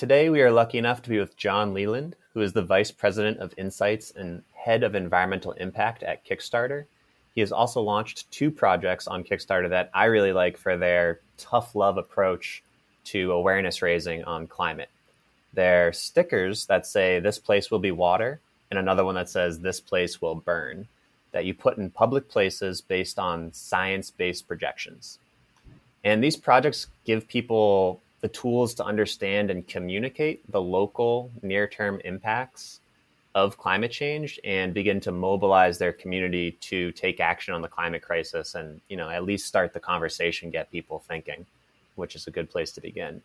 Today, we are lucky enough to be with John Leland, who is the Vice President of Insights and Head of Environmental Impact at Kickstarter. He has also launched two projects on Kickstarter that I really like for their tough love approach to awareness raising on climate. They're stickers that say, This place will be water, and another one that says, This place will burn, that you put in public places based on science based projections. And these projects give people the tools to understand and communicate the local near term impacts of climate change and begin to mobilize their community to take action on the climate crisis and you know at least start the conversation get people thinking which is a good place to begin.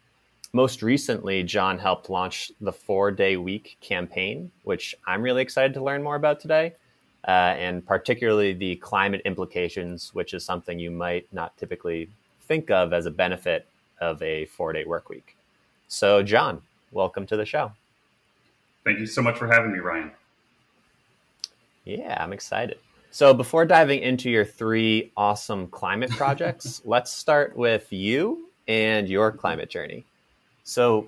Most recently john helped launch the four day week campaign which i'm really excited to learn more about today uh, and particularly the climate implications which is something you might not typically think of as a benefit of a four day work week. So, John, welcome to the show. Thank you so much for having me, Ryan. Yeah, I'm excited. So, before diving into your three awesome climate projects, let's start with you and your climate journey. So,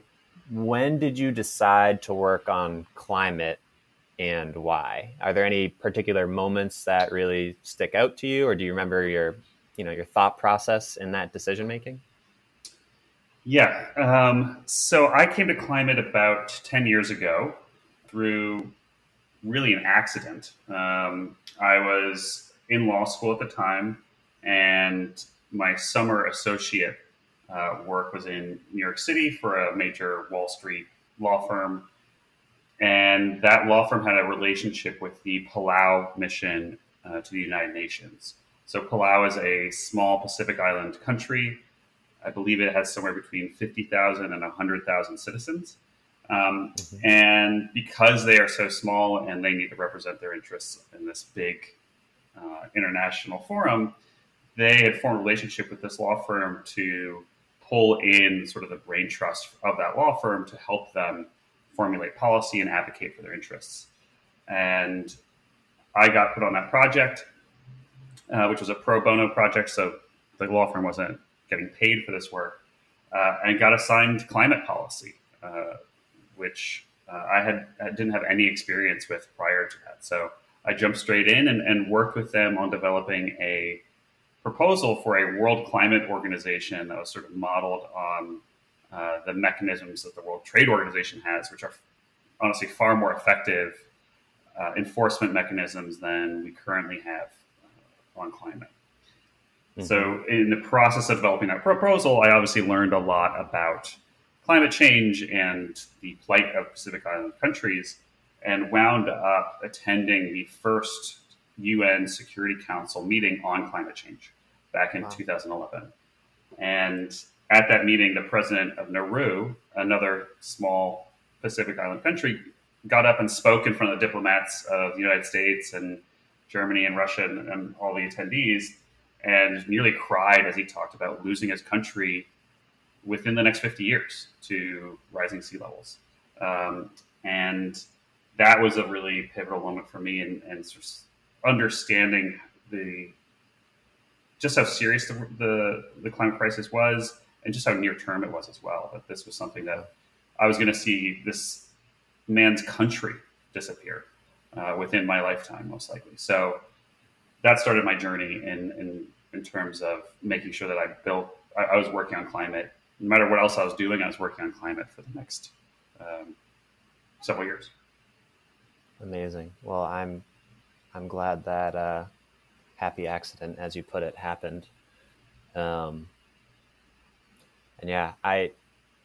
when did you decide to work on climate and why? Are there any particular moments that really stick out to you or do you remember your, you know, your thought process in that decision making? Yeah. Um, so I came to climate about 10 years ago through really an accident. Um, I was in law school at the time, and my summer associate uh, work was in New York City for a major Wall Street law firm. And that law firm had a relationship with the Palau mission uh, to the United Nations. So, Palau is a small Pacific island country I believe it has somewhere between 50,000 and 100,000 citizens. Um, mm-hmm. And because they are so small and they need to represent their interests in this big uh, international forum, they had formed a relationship with this law firm to pull in sort of the brain trust of that law firm to help them formulate policy and advocate for their interests. And I got put on that project, uh, which was a pro bono project. So the law firm wasn't getting paid for this work, uh, and got assigned climate policy, uh, which uh, I had I didn't have any experience with prior to that. So I jumped straight in and, and worked with them on developing a proposal for a world climate organization that was sort of modeled on uh, the mechanisms that the World Trade Organization has, which are honestly far more effective uh, enforcement mechanisms than we currently have uh, on climate. Mm-hmm. So, in the process of developing that proposal, I obviously learned a lot about climate change and the plight of Pacific Island countries, and wound up attending the first UN Security Council meeting on climate change back in wow. 2011. And at that meeting, the president of Nauru, another small Pacific Island country, got up and spoke in front of the diplomats of the United States and Germany and Russia and, and all the attendees and nearly cried as he talked about losing his country within the next 50 years to rising sea levels. Um, and that was a really pivotal moment for me and, sort of understanding the just how serious the, the, the climate crisis was and just how near term it was as well. That this was something that I was going to see this man's country disappear uh, within my lifetime, most likely. So that started my journey in, in, in terms of making sure that I built, I, I, was working on climate. No matter what else I was doing, I was working on climate for the next um, several years. Amazing. Well, I'm, I'm glad that uh, happy accident, as you put it, happened. Um, and yeah, I,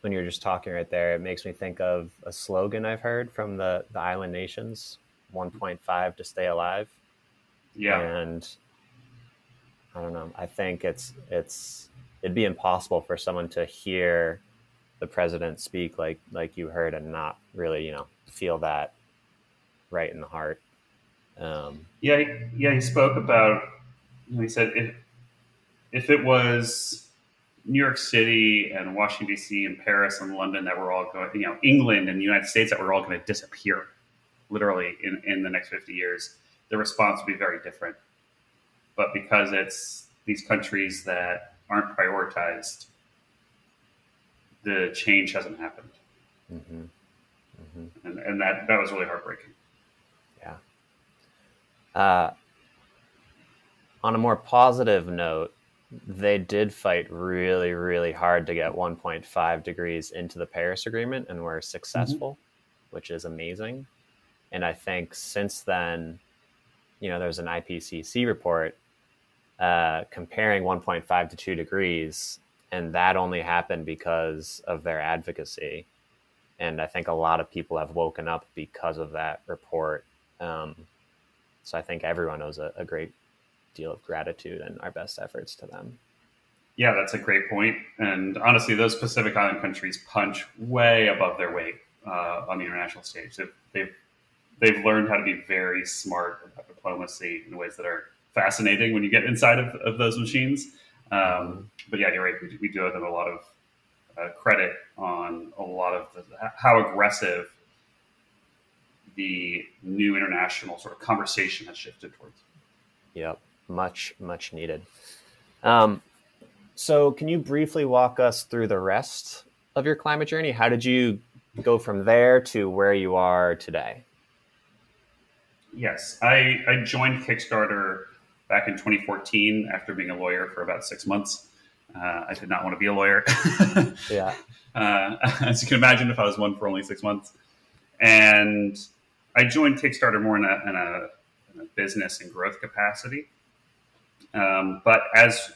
when you're just talking right there, it makes me think of a slogan I've heard from the, the island nations 1.5 to stay alive yeah. And I don't know. I think it's it's it'd be impossible for someone to hear the president speak like like you heard and not really you know feel that right in the heart. Um, yeah, yeah. He spoke about. You know, he said if if it was New York City and Washington D.C. and Paris and London that were all going, you know, England and the United States that were all going to disappear, literally in in the next fifty years the response would be very different. But because it's these countries that aren't prioritized, the change hasn't happened. Mm-hmm. Mm-hmm. And, and that, that was really heartbreaking. Yeah. Uh, on a more positive note, they did fight really, really hard to get 1.5 degrees into the Paris Agreement and were successful, mm-hmm. which is amazing. And I think since then, you know, there's an IPCC report uh, comparing 1.5 to 2 degrees, and that only happened because of their advocacy. And I think a lot of people have woken up because of that report. Um, so I think everyone owes a, a great deal of gratitude and our best efforts to them. Yeah, that's a great point. And honestly, those Pacific Island countries punch way above their weight uh, on the international stage. They've, they've, they've learned how to be very smart about diplomacy in ways that are fascinating when you get inside of, of those machines. Um, but yeah, you're right. We, we, do owe them a lot of uh, credit on a lot of the, how aggressive the new international sort of conversation has shifted towards. Yep much much needed. Um, so, can you briefly walk us through the rest of your climate journey? How did you go from there to where you are today? Yes, I, I joined Kickstarter back in 2014 after being a lawyer for about six months. Uh, I did not want to be a lawyer. yeah. Uh, as you can imagine, if I was one for only six months. And I joined Kickstarter more in a, in a, in a business and growth capacity. Um, but as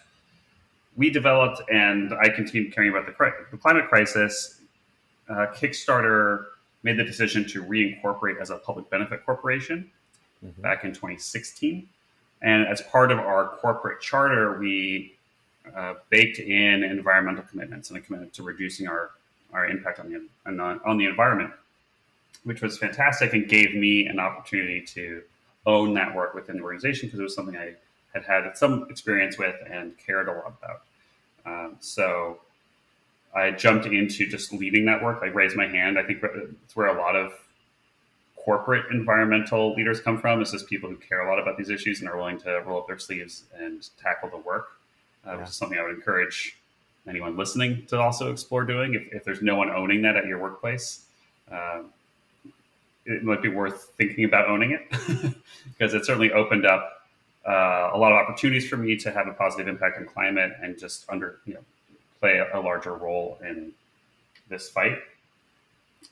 we developed and I continued caring about the, the climate crisis, uh, Kickstarter made the decision to reincorporate as a public benefit corporation mm-hmm. back in 2016. And as part of our corporate charter, we uh, baked in environmental commitments and a commitment to reducing our, our impact on the, on the, environment, which was fantastic and gave me an opportunity to own that work within the organization because it was something I had had some experience with and cared a lot about. Um, so I jumped into just leading that work. I raised my hand. I think it's where a lot of corporate environmental leaders come from. Is just people who care a lot about these issues and are willing to roll up their sleeves and tackle the work, uh, yeah. which is something I would encourage anyone listening to also explore doing. If, if there's no one owning that at your workplace, uh, it might be worth thinking about owning it because it certainly opened up uh, a lot of opportunities for me to have a positive impact on climate and just under you know play a, a larger role in this fight.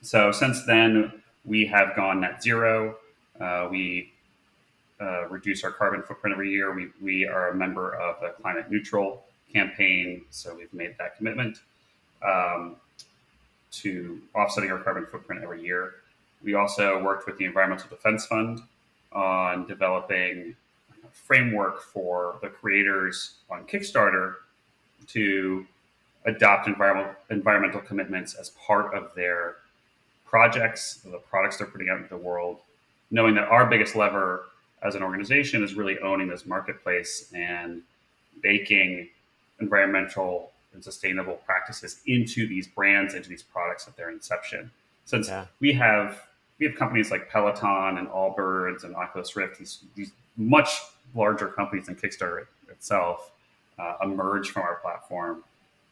So since then, we have gone net zero. Uh, we uh, reduce our carbon footprint every year. We, we are a member of the climate neutral campaign, so we've made that commitment um, to offsetting our carbon footprint every year. We also worked with the Environmental Defense Fund on developing a framework for the creators on Kickstarter to adopt environmental environmental commitments as part of their projects, the products they're putting out into the world, knowing that our biggest lever as an organization is really owning this marketplace and baking environmental and sustainable practices into these brands, into these products at their inception. Since yeah. we have we have companies like Peloton and Allbirds and Oculus Rift, these, these much larger companies than Kickstarter itself uh, emerge from our platform,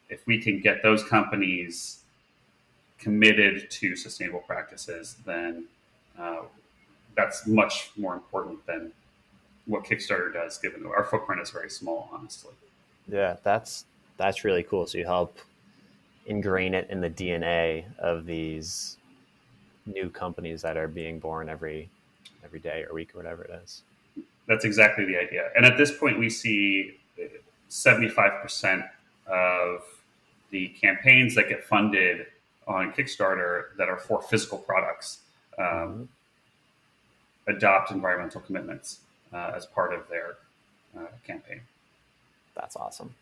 if we can get those companies committed to sustainable practices, then uh, that's much more important than what Kickstarter does, given our footprint is very small, honestly. Yeah, that's that's really cool. So you help ingrain it in the DNA of these new companies that are being born every every day or week or whatever it is. That's exactly the idea. And at this point, we see 75% of the campaigns that get funded on Kickstarter that are for physical products um, mm-hmm. adopt environmental commitments uh, as part of their uh, campaign. That's awesome.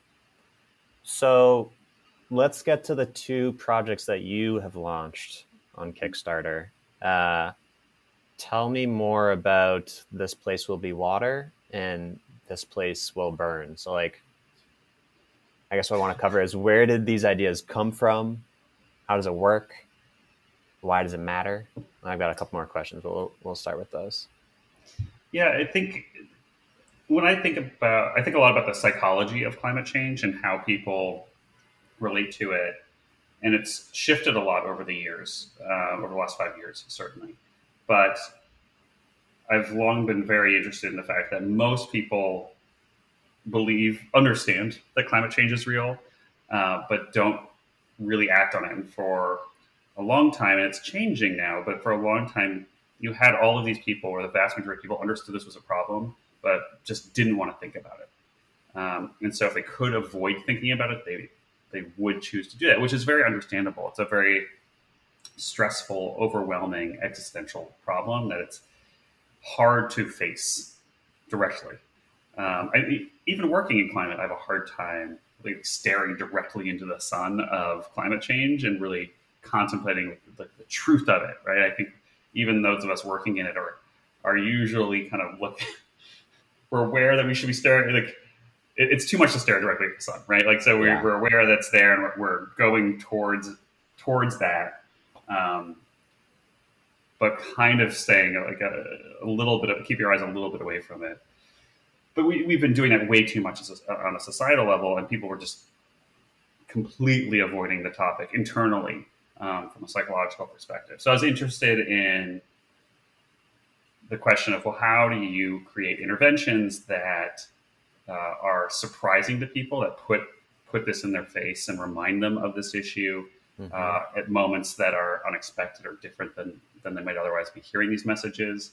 So let's get to the two projects that you have launched on Kickstarter. Uh, tell me more about this place will be water and this place will burn. So, like, I guess what I want to cover is where did these ideas come from? How does it work? Why does it matter? I've got a couple more questions, but we'll, we'll start with those. Yeah, I think when I think about, I think a lot about the psychology of climate change and how people relate to it. and it's shifted a lot over the years, uh, over the last five years, certainly. But I've long been very interested in the fact that most people believe, understand that climate change is real, uh, but don't really act on it. And for a long time, and it's changing now, but for a long time, you had all of these people, or the vast majority of people, understood this was a problem, but just didn't want to think about it. Um, and so, if they could avoid thinking about it, they they would choose to do that, which is very understandable. It's a very stressful, overwhelming, existential problem that it's hard to face directly. Um, I, even working in climate, I have a hard time like staring directly into the sun of climate change and really contemplating the, the, truth of it. Right? I think even those of us working in it are are usually kind of look. we're aware that we should be staring like it, it's too much to stare directly at the sun, right? Like so we're, yeah. we're aware that's there and we're, we're going towards towards that. Um, but kind of staying like a, a, little bit of keep your eyes a little bit away from it. But we, we've been doing that way too much a, on a societal level, and people were just completely avoiding the topic internally um, from a psychological perspective. So I was interested in the question of well, how do you create interventions that uh, are surprising to people that put put this in their face and remind them of this issue mm-hmm. uh, at moments that are unexpected or different than than they might otherwise be hearing these messages,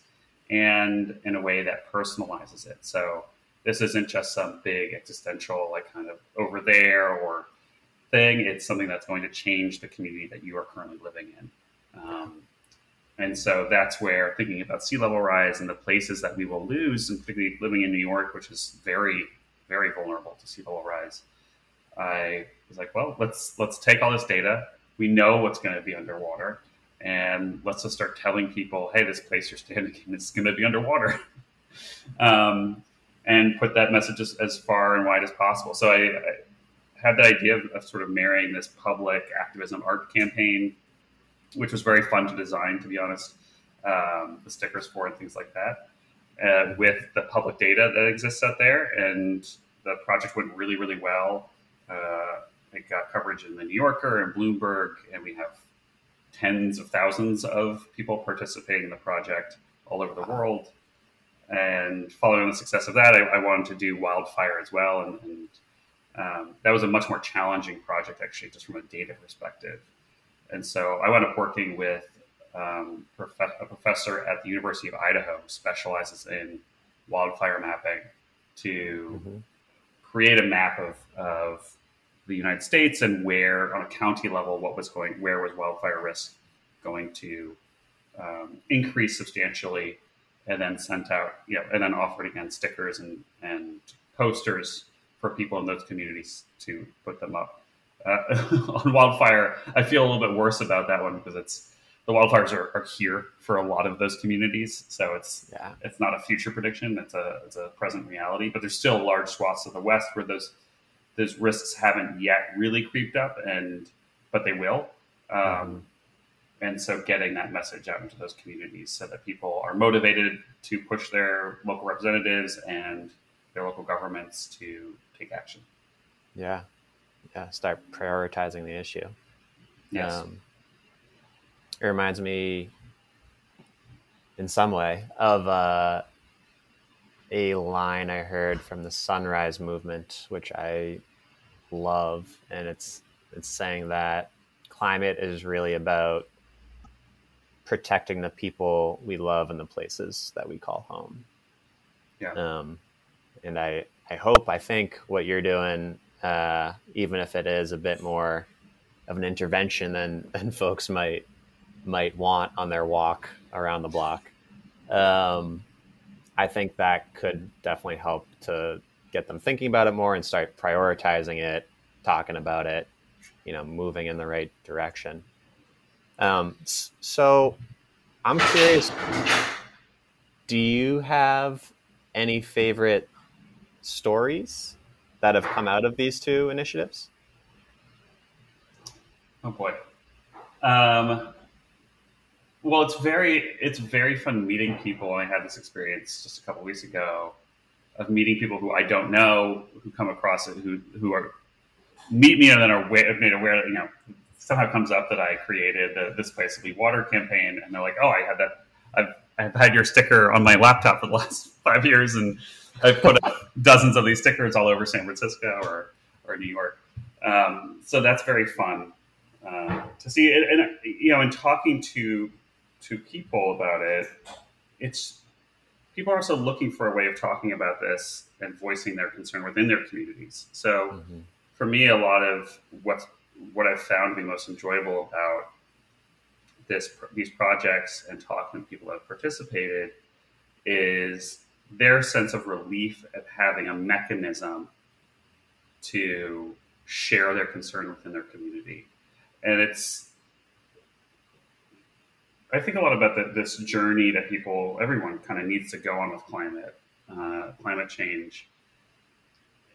and in a way that personalizes it. So this isn't just some big existential like kind of over there or thing. It's something that's going to change the community that you are currently living in. Um, and so that's where thinking about sea level rise and the places that we will lose, and particularly living in New York, which is very, very vulnerable to sea level rise, I was like, well, let's let's take all this data. We know what's going to be underwater, and let's just start telling people, hey, this place you're standing in is going to be underwater, um, and put that message as, as, far and wide as possible. So I, I had the idea of, of sort of marrying this public activism art campaign which was very fun to design, to be honest. Um, the stickers for and things like that, uh, with the public data that exists out there, and the project went really, really well. Uh, it got coverage in the New Yorker and Bloomberg, and we have tens of thousands of people participating in the project all over the world. And following the success of that, I, I wanted to do wildfire as well, and, and um, that was a much more challenging project, actually, just from a data perspective. And so I wound up working with um, prof- a professor at the University of Idaho who specializes in wildfire mapping to mm-hmm. create a map of, of the United States and where, on a county level, what was going, where was wildfire risk going to um, increase substantially, and then sent out, you know, and then offered again stickers and, and posters for people in those communities to put them up uh, on wildfire, I feel a little bit worse about that one because it's the wildfires are, are here for a lot of those communities. So it's yeah. it's not a future prediction; it's a it's a present reality. But there's still large swaths of the West where those those risks haven't yet really creeped up, and but they will. Um. And so, getting that message out into those communities so that people are motivated to push their local representatives and their local governments to take action. Yeah, yeah, start prioritizing the issue. Yes. Um, it reminds me, in some way, of uh, a line I heard from the Sunrise Movement, which I love, and it's it's saying that climate is really about protecting the people we love and the places that we call home. Yeah. Um, and I I hope I think what you're doing uh, even if it is a bit more of an intervention than than folks might might want on their walk around the block. Um, I think that could definitely help to get them thinking about it more and start prioritizing it, talking about it, you know, moving in the right direction. Um, so I'm curious, do you have any favorite stories that have come out of these two initiatives? Oh boy. Um, well, it's very it's very fun meeting people. I had this experience just a couple weeks ago of meeting people who I don't know who come across it who who are meet me and then are made aware that you know somehow comes up that I created the This Place Will Be Water campaign, and they're like, "Oh, I had that. I've I've had your sticker on my laptop for the last five years, and I've put dozens of these stickers all over San Francisco or or New York." Um, so that's very fun uh, to see. And, and you know, in talking to to people about it, it's people are also looking for a way of talking about this and voicing their concern within their communities. So, mm-hmm. for me, a lot of what's what I've found to be most enjoyable about this these projects and talking to people that have participated is their sense of relief at having a mechanism to share their concern within their community. And it's, I think a lot about the, this journey that people, everyone kind of needs to go on with climate, uh, climate change.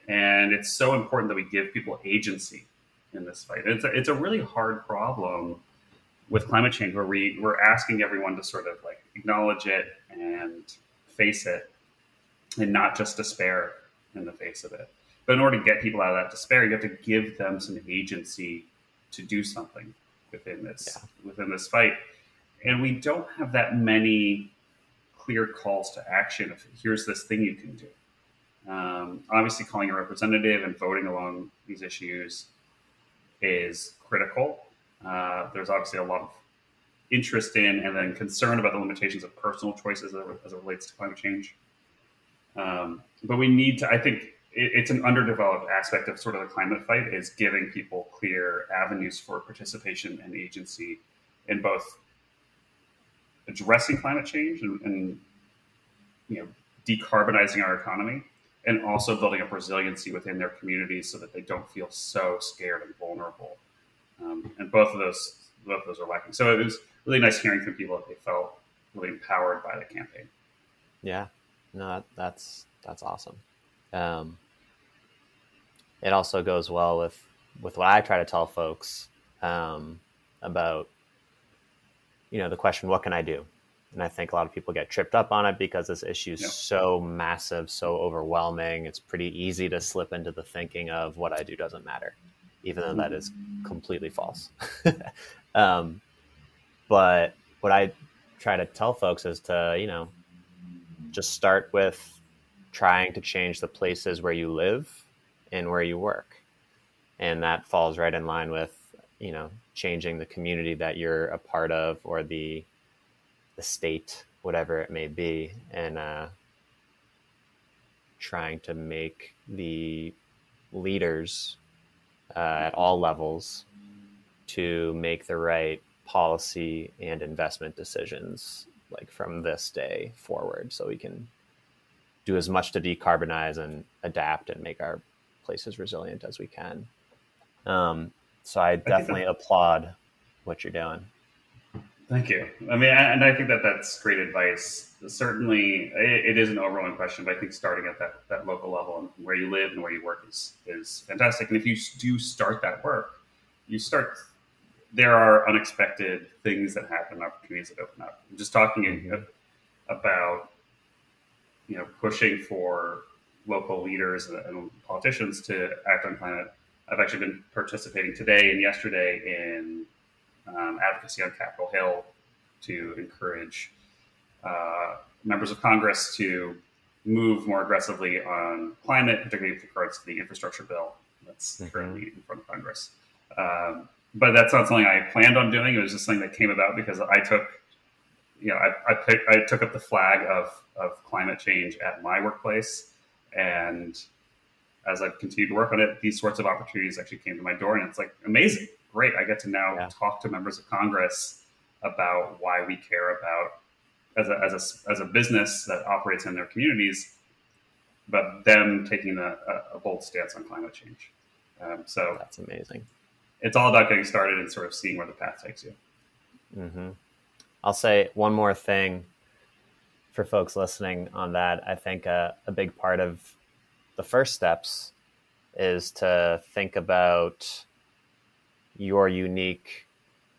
And it's so important that we give people agency in this fight. It's a, it's a really hard problem with climate change where we, we're asking everyone to sort of like acknowledge it and face it and not just despair in the face of it. But in order to get people out of that despair, you have to give them some agency to do something within this yeah. within this fight. And we don't have that many clear calls to action. If here's this thing you can do. Um, obviously, calling a representative and voting along these issues is critical. Uh, there's obviously a lot of interest in and then concern about the limitations of personal choices as it relates to climate change. Um, but we need to, I think, it's an underdeveloped aspect of sort of the climate fight is giving people clear avenues for participation and agency in both addressing climate change and, and you know decarbonizing our economy and also building up resiliency within their communities so that they don't feel so scared and vulnerable. Um, and both of those both of those are lacking. So it was really nice hearing from people that they felt really empowered by the campaign. Yeah, no, that's that's awesome. Um, it also goes well with with what I try to tell folks um, about you know the question, what can I do? And I think a lot of people get tripped up on it because this issue is yeah. so massive, so overwhelming. It's pretty easy to slip into the thinking of what I do doesn't matter, even though that is completely false. um, but what I try to tell folks is to, you know, just start with trying to change the places where you live and where you work. And that falls right in line with, you know, changing the community that you're a part of or the the state, whatever it may be, and uh, trying to make the leaders uh, at all levels to make the right policy and investment decisions like from this day forward so we can do as much to decarbonize and adapt and make our place as resilient as we can. Um, so I definitely I applaud what you're doing. Thank you. I mean, and I think that that's great advice. Certainly, it is an overwhelming question, but I think starting at that, that local level and where you live and where you work is, is fantastic. And if you do start that work, you start, there are unexpected things that happen, opportunities that open up. I'm just talking mm-hmm. about, you know, pushing for local leaders and politicians to act on climate. I've actually been participating today and yesterday in um, advocacy on Capitol Hill to encourage uh, members of Congress to move more aggressively on climate, particularly with regards to the infrastructure bill that's mm-hmm. currently in front of Congress. Um, but that's not something I planned on doing. It was just something that came about because I took, you know, I, I, picked, I took up the flag of, of climate change at my workplace and as I've continued to work on it, these sorts of opportunities actually came to my door, and it's like amazing, great. I get to now yeah. talk to members of Congress about why we care about as a, as a, as a business that operates in their communities, but them taking a, a bold stance on climate change. Um, so that's amazing. It's all about getting started and sort of seeing where the path takes you. Mm-hmm. I'll say one more thing for folks listening on that, I think a, a big part of the first steps is to think about your unique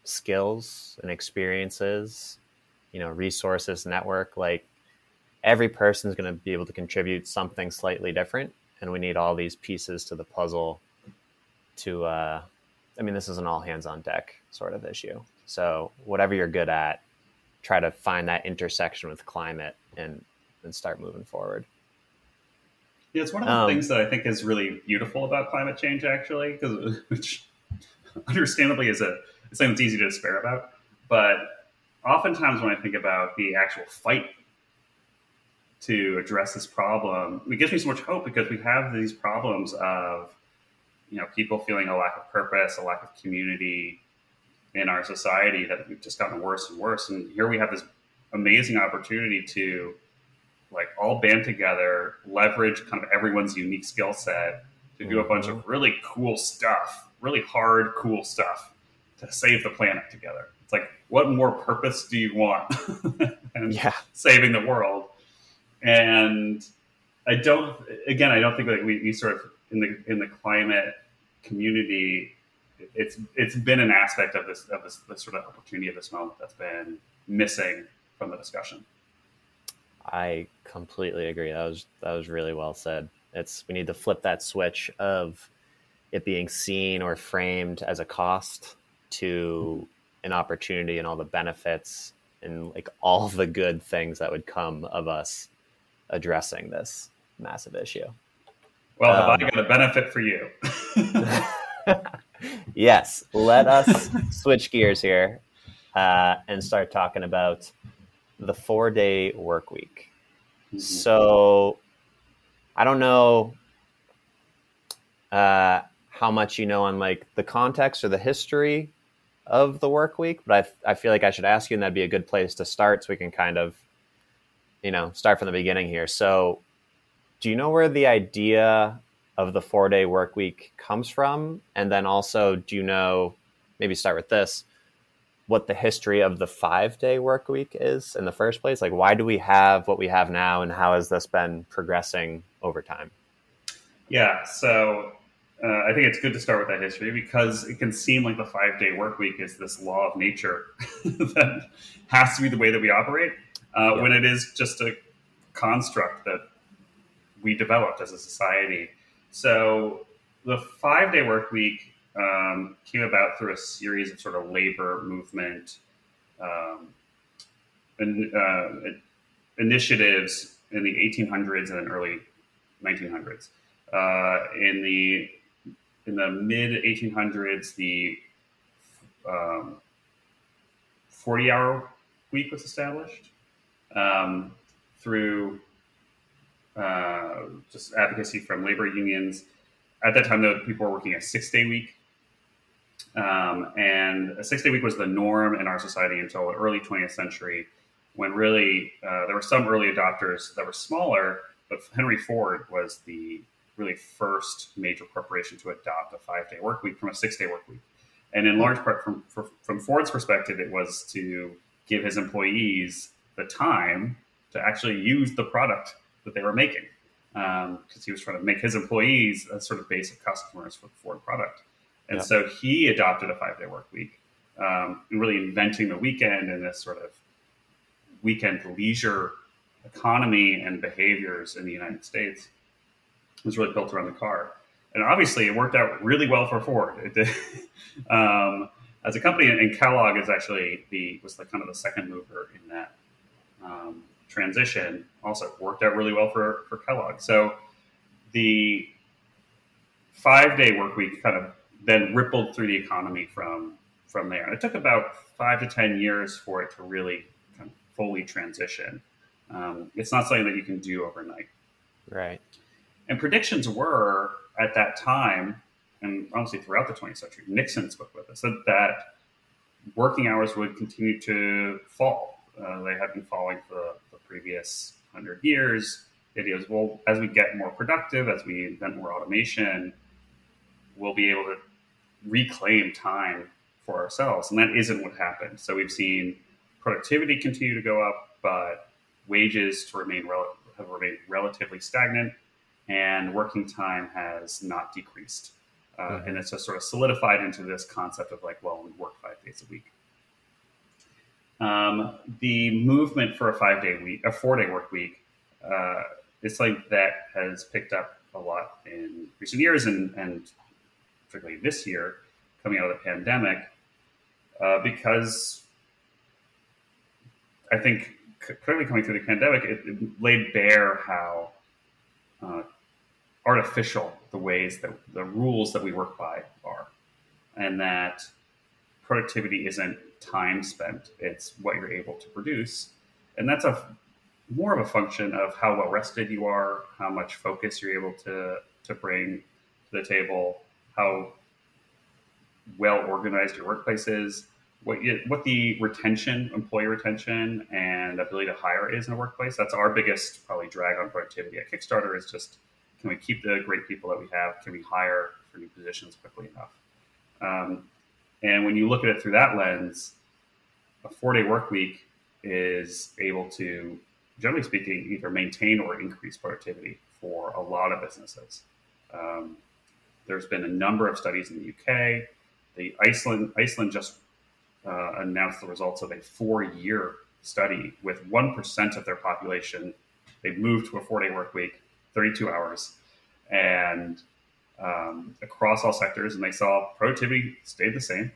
skills and experiences, you know, resources, network. Like every person is going to be able to contribute something slightly different, and we need all these pieces to the puzzle to uh, I mean, this is an all hands on deck sort of issue. So whatever you're good at, try to find that intersection with climate and and start moving forward. Yeah, it's one of the um, things that I think is really beautiful about climate change, actually, because which understandably is a it's something that's easy to despair about. But oftentimes, when I think about the actual fight to address this problem, it gives me so much hope because we have these problems of you know people feeling a lack of purpose, a lack of community in our society that we've just gotten worse and worse. And here we have this amazing opportunity to like all band together, leverage kind of everyone's unique skill set to do a bunch of mm-hmm. really cool stuff, really hard, cool stuff to save the planet together. It's like, what more purpose do you want than yeah. saving the world? And I don't, again, I don't think like we, we sort of in the in the climate community, it's it's been an aspect of this of this, this sort of opportunity of this moment that's been missing from the discussion. I completely agree. That was that was really well said. It's we need to flip that switch of it being seen or framed as a cost to an opportunity and all the benefits and like all the good things that would come of us addressing this massive issue. Well, have um, I got a benefit for you? yes, let us switch gears here uh, and start talking about the four day work week. Mm-hmm. So I don't know uh, how much you know on like the context or the history of the work week, but I, I feel like I should ask you, and that'd be a good place to start so we can kind of, you know, start from the beginning here. So, do you know where the idea of the four day work week comes from? And then also, do you know, maybe start with this, what the history of the five day work week is in the first place? Like, why do we have what we have now, and how has this been progressing over time? Yeah, so uh, I think it's good to start with that history because it can seem like the five day work week is this law of nature that has to be the way that we operate uh, yeah. when it is just a construct that we developed as a society. So the five day work week um, came about through a series of sort of labor movement um, uh, initiatives in the 1800s and early 1900s. Uh, in the in the mid 1800s, the um, 40 hour week was established um, through uh, just advocacy from labor unions. At that time, though, people were working a six day week. Um, and a six day week was the norm in our society until the early 20th century, when really uh, there were some early adopters that were smaller, but Henry Ford was the really first major corporation to adopt a five day work week from a six day work week. And in large part, from, from Ford's perspective, it was to give his employees the time to actually use the product that they were making. Because um, he was trying to make his employees a sort of basic customers for the Ford product. And yeah. so he adopted a five day work week um, and really inventing the weekend and this sort of weekend leisure economy and behaviors in the United States was really built around the car. And obviously, it worked out really well for Ford. It did. um, as a company, and Kellogg is actually the was the kind of the second mover in that um, transition. Also worked out really well for for Kellogg. So the five day work week kind of then rippled through the economy from from there. And it took about five to ten years for it to really kind of fully transition. Um, it's not something that you can do overnight. Right. And predictions were at that time, and honestly throughout the 20th century, Nixon spoke with us that, that working hours would continue to fall. Uh, they had been falling for the, the previous hundred years. The idea was, well, as we get more productive, as we invent more automation, we'll be able to reclaim time for ourselves. And that isn't what happened. So we've seen productivity continue to go up, but wages to remain rel- have remained relatively stagnant and working time has not decreased. Uh, mm-hmm. And it's just sort of solidified into this concept of like, well, we work five days a week. Um, the movement for a five day week, a four day work week, uh, is something that has picked up a lot in recent years and, and particularly this year, coming out of the pandemic uh, because I think clearly coming through the pandemic, it, it laid bare how uh, artificial the ways that the rules that we work by are, and that productivity isn't time spent; it's what you're able to produce, and that's a more of a function of how well rested you are, how much focus you're able to to bring to the table, how well organized your workplace is, what you, what the retention, employee retention, and ability to hire is in a workplace. That's our biggest probably drag on productivity at Kickstarter. Is just can we keep the great people that we have? Can we hire for new positions quickly enough? Um, and when you look at it through that lens, a four day work week is able to, generally speaking, either maintain or increase productivity for a lot of businesses. Um, there's been a number of studies in the UK. The Iceland Iceland just uh, announced the results of a four-year study with one percent of their population. They moved to a four-day work week, 32 hours, and um, across all sectors, and they saw productivity stayed the same,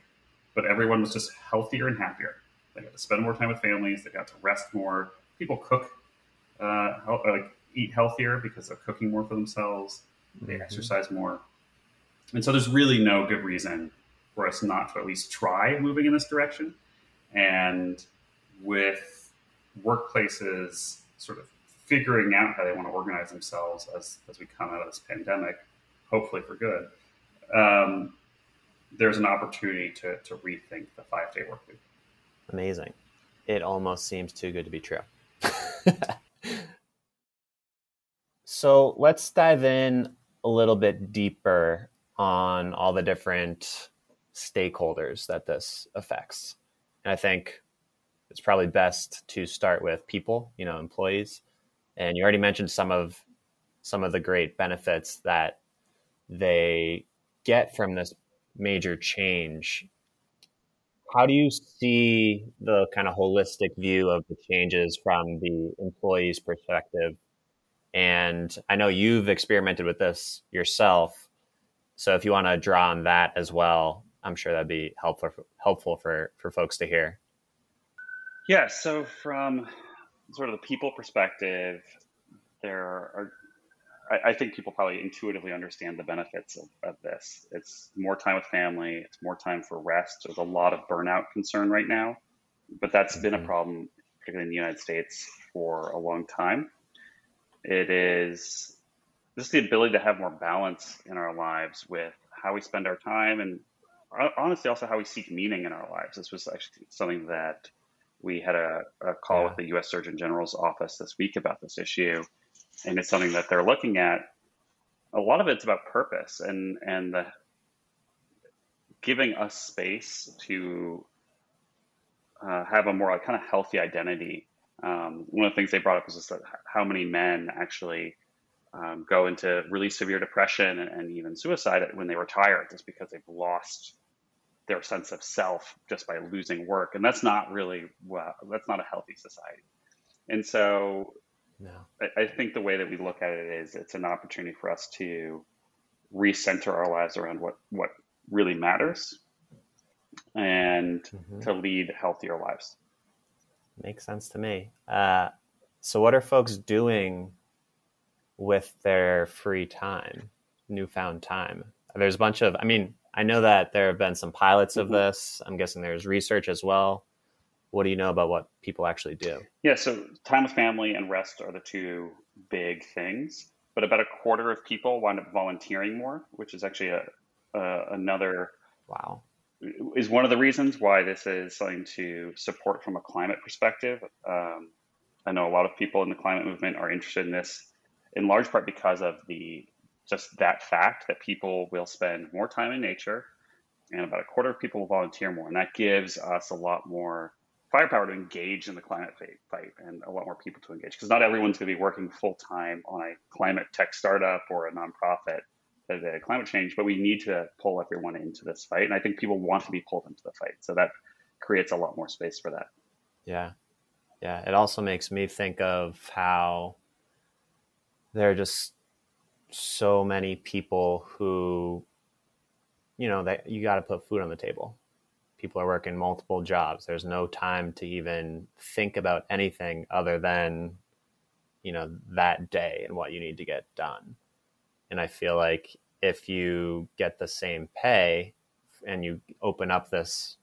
but everyone was just healthier and happier. They got to spend more time with families. They got to rest more. People cook, uh, like eat healthier because they're cooking more for themselves. They mm-hmm. exercise more, and so there's really no good reason for us not to at least try moving in this direction. And with workplaces sort of figuring out how they want to organize themselves as, as we come out of this pandemic, hopefully for good, um, there's an opportunity to, to rethink the five day work week. Amazing. It almost seems too good to be true. so let's dive in a little bit deeper on all the different stakeholders that this affects. And I think it's probably best to start with people, you know, employees. And you already mentioned some of some of the great benefits that they get from this major change. How do you see the kind of holistic view of the changes from the employee's perspective? And I know you've experimented with this yourself. So if you want to draw on that as well, I'm sure that'd be helpful helpful for for folks to hear. Yeah. So from sort of the people perspective, there are. I, I think people probably intuitively understand the benefits of, of this. It's more time with family. It's more time for rest. There's a lot of burnout concern right now, but that's mm-hmm. been a mm-hmm. problem, particularly in the United States, for a long time. It is just the ability to have more balance in our lives with how we spend our time and honestly also how we seek meaning in our lives. This was actually something that we had a, a call yeah. with the U.S. Surgeon General's office this week about this issue, and it's something that they're looking at. A lot of it's about purpose and and the giving us space to uh, have a more kind of healthy identity. Um, one of the things they brought up was just that how many men actually um, go into really severe depression and, and, even suicide when they retire just because they've lost their sense of self just by losing work, and that's not really well. That's not a healthy society. And so, no. I, I think the way that we look at it is it's an opportunity for us to recenter our lives around what what really matters and mm-hmm. to lead healthier lives. Makes sense to me. Uh, so, what are folks doing with their free time, newfound time? There's a bunch of, I mean, I know that there have been some pilots of mm-hmm. this. I'm guessing there's research as well. What do you know about what people actually do? Yeah, so time with family and rest are the two big things. But about a quarter of people wind up volunteering more, which is actually a, a another wow is one of the reasons why this is something to support from a climate perspective. Um, I know a lot of people in the climate movement are interested in this in large part because of the just that fact that people will spend more time in nature and about a quarter of people will volunteer more. And that gives us a lot more firepower to engage in the climate fight and a lot more people to engage because not everyone's going to be working full time on a climate tech startup or a nonprofit uh, climate change, but we need to pull everyone into this fight. And I think people want to be pulled into the fight. So that creates a lot more space for that. Yeah. Yeah. It also makes me think of how there are just so many people who you know that you got to put food on the table. People are working multiple jobs. There's no time to even think about anything other than you know that day and what you need to get done. And i feel like if you get the same pay and you open up this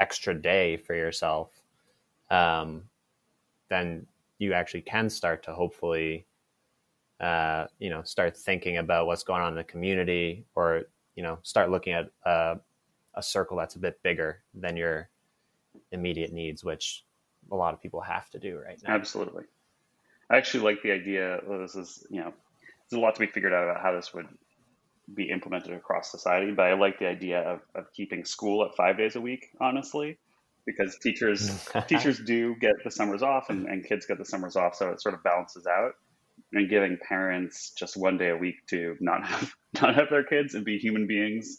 extra day for yourself um, then you actually can start to hopefully uh, you know start thinking about what's going on in the community or you know start looking at uh, a circle that's a bit bigger than your immediate needs which a lot of people have to do right now. Absolutely. I actually like the idea this is you know there's a lot to be figured out about how this would be implemented across society but i like the idea of, of keeping school at five days a week honestly because teachers teachers do get the summers off and, and kids get the summers off so it sort of balances out and giving parents just one day a week to not have not have their kids and be human beings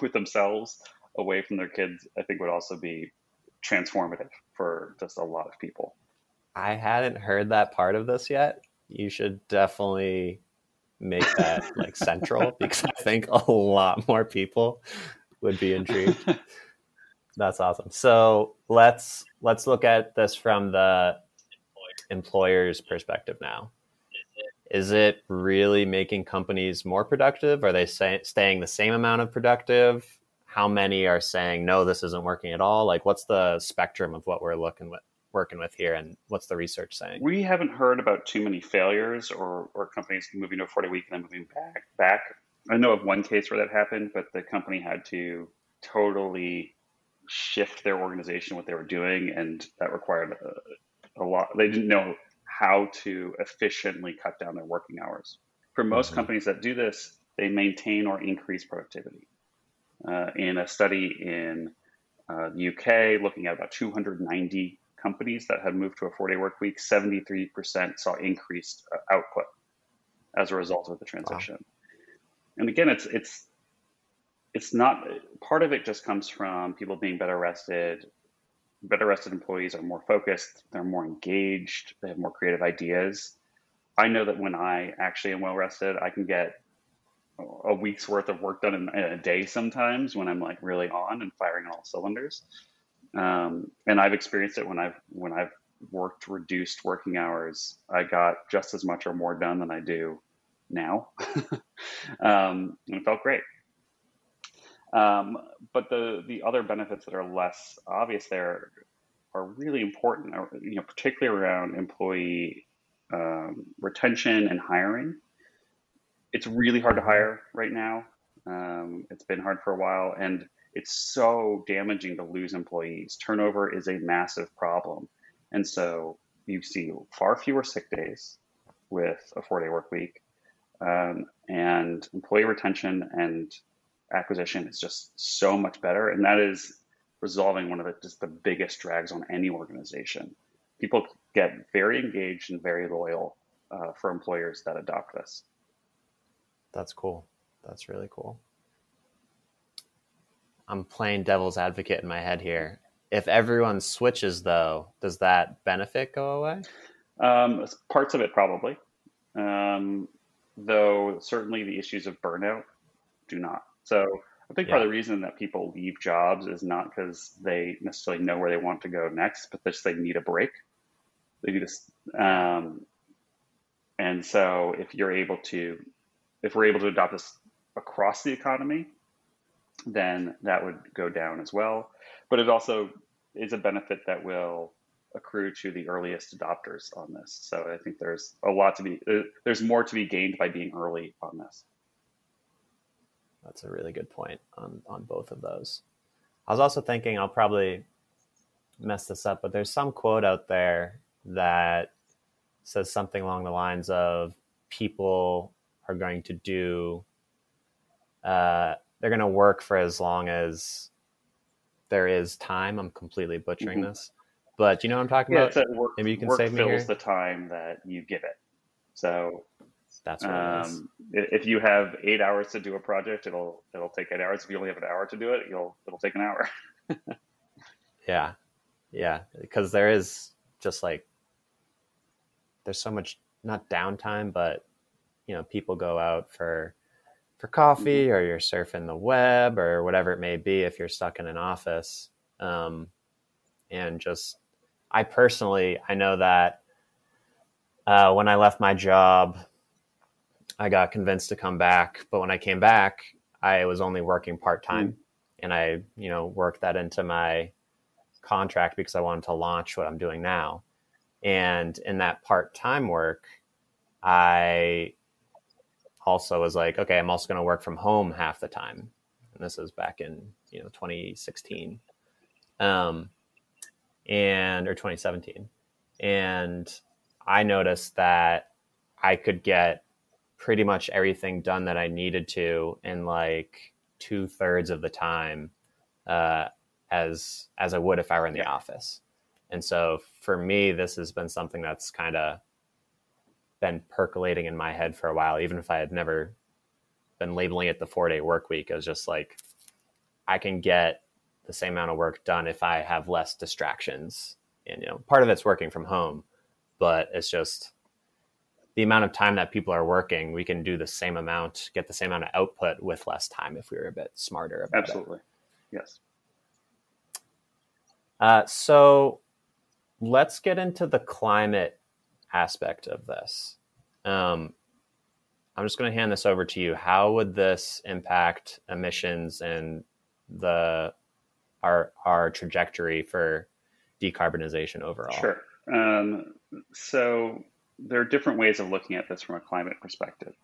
with themselves away from their kids, I think would also be transformative for just a lot of people. I hadn't heard that part of this yet. You should definitely make that like central because I think a lot more people would be intrigued. That's awesome. So let's let's look at this from the employer's perspective now is it really making companies more productive? Are they say, staying the same amount of productive? How many are saying no, this isn't working at all? Like, what's the spectrum of what we're looking with, working with here, and what's the research saying? We haven't heard about too many failures or, or companies moving to a forty week and then moving back. Back. I know of one case where that happened, but the company had to totally shift their organization, what they were doing, and that required a, a lot. They didn't know how to efficiently cut down their working hours. For most mm-hmm. companies that do this, they maintain or increase productivity. Uh, in a study in uh, the UK, looking at about 290 companies that had moved to a four-day work week, 73% saw increased uh, output as a result of the transition. Wow. And again, it's it's it's not part of it just comes from people being better rested, better rested employees are more focused, they're more engaged, they have more creative ideas. I know that when I actually am well rested, I can get a week's worth of work done in, in a day sometimes when I'm like really on and firing on all cylinders. Um, and I've experienced it when I've when I've worked reduced working hours. I got just as much or more done than I do now, um, and it felt great. Um, but the the other benefits that are less obvious there are really important. Uh, you know, particularly around employee um, retention and hiring. It's really hard to hire right now. Um, it's been hard for a while, and it's so damaging to lose employees. Turnover is a massive problem, and so you see far fewer sick days with a four-day work week, um, and employee retention and acquisition is just so much better, and that is resolving one of the just the biggest drags on any organization. People get very engaged and very loyal uh, for employers that adopt this. That's cool. That's really cool. I'm playing devil's advocate in my head here. If everyone switches, though, does that benefit go away? Um, parts of it probably, um, though certainly the issues of burnout do not. So I think yeah. part of the reason that people leave jobs is not because they necessarily know where they want to go next, but just they need a break. They need a, um, and so if you're able to, if we're able to adopt this across the economy, then that would go down as well. But it also is a benefit that will accrue to the earliest adopters on this. So I think there's a lot to be, uh, there's more to be gained by being early on this. That's a really good point on on both of those. I was also thinking I'll probably mess this up, but there's some quote out there that says something along the lines of people are going to do uh, they're going to work for as long as there is time. I'm completely butchering mm-hmm. this, but you know what I'm talking yeah, about? Maybe you can work save me fills here. the time that you give it. So that's what um, If you have eight hours to do a project, it'll it'll take eight hours. If you only have an hour to do it, you'll it'll take an hour. yeah, yeah, because there is just like there's so much not downtime, but you know people go out for for coffee or you're surfing the web or whatever it may be if you're stuck in an office. Um, and just, I personally, I know that uh, when I left my job, I got convinced to come back. But when I came back, I was only working part time, mm. and I, you know, worked that into my contract because I wanted to launch what I'm doing now. And in that part time work, I also was like, okay, I'm also going to work from home half the time. And this is back in you know 2016, um, and or 2017, and I noticed that I could get pretty much everything done that I needed to in like two thirds of the time uh, as as I would if I were in the yeah. office. And so for me, this has been something that's kind of been percolating in my head for a while, even if I had never been labeling it the four day work week. It was just like I can get the same amount of work done if I have less distractions. And you know, part of it's working from home, but it's just the amount of time that people are working, we can do the same amount, get the same amount of output with less time if we were a bit smarter about Absolutely. it. Absolutely. Yes. Uh, so let's get into the climate aspect of this. Um, I'm just going to hand this over to you. How would this impact emissions and the our our trajectory for decarbonization overall? Sure. Um, so there are different ways of looking at this from a climate perspective.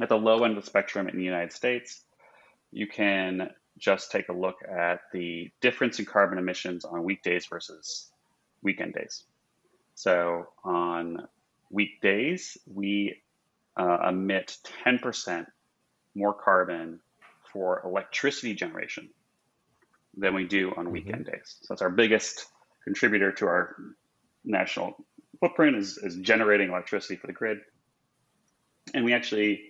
At the low end of the spectrum in the United States, you can just take a look at the difference in carbon emissions on weekdays versus weekend days. So on weekdays, we uh, emit 10% more carbon for electricity generation than we do on mm-hmm. weekend days. So that's our biggest contributor to our national footprint is, is generating electricity for the grid. And we actually,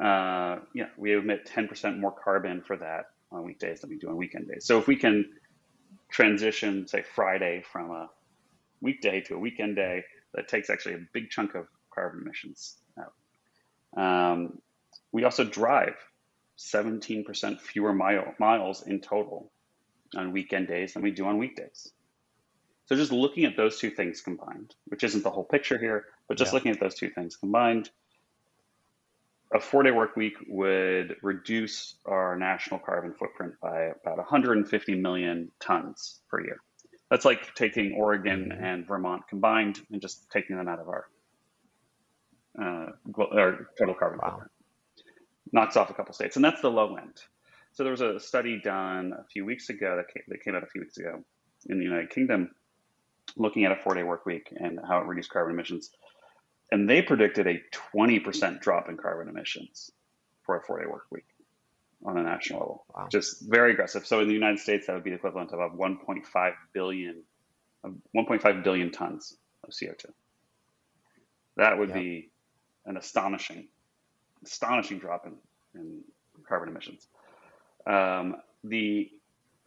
uh, yeah, we emit 10% more carbon for that on weekdays than we do on weekend days. So if we can transition, say, Friday from a weekday to a weekend day, that takes actually a big chunk of carbon emissions out. Um, we also drive 17% fewer mile, miles in total on weekend days than we do on weekdays. So just looking at those two things combined, which isn't the whole picture here, but just yeah. looking at those two things combined, a four day work week would reduce our national carbon footprint by about 150 million tons per year. That's like taking Oregon mm-hmm. and Vermont combined and just taking them out of our, uh, our total carbon wow. footprint. Knocks off a couple states. And that's the low end. So there was a study done a few weeks ago that came, that came out a few weeks ago in the United Kingdom looking at a four day work week and how it reduced carbon emissions. And they predicted a 20% drop in carbon emissions for a four day work week on a national level. Wow. Just very aggressive. So in the United States, that would be the equivalent of 1.5 billion, 1.5 billion tons of CO2. That would be an astonishing, astonishing drop in, in carbon emissions. Um, the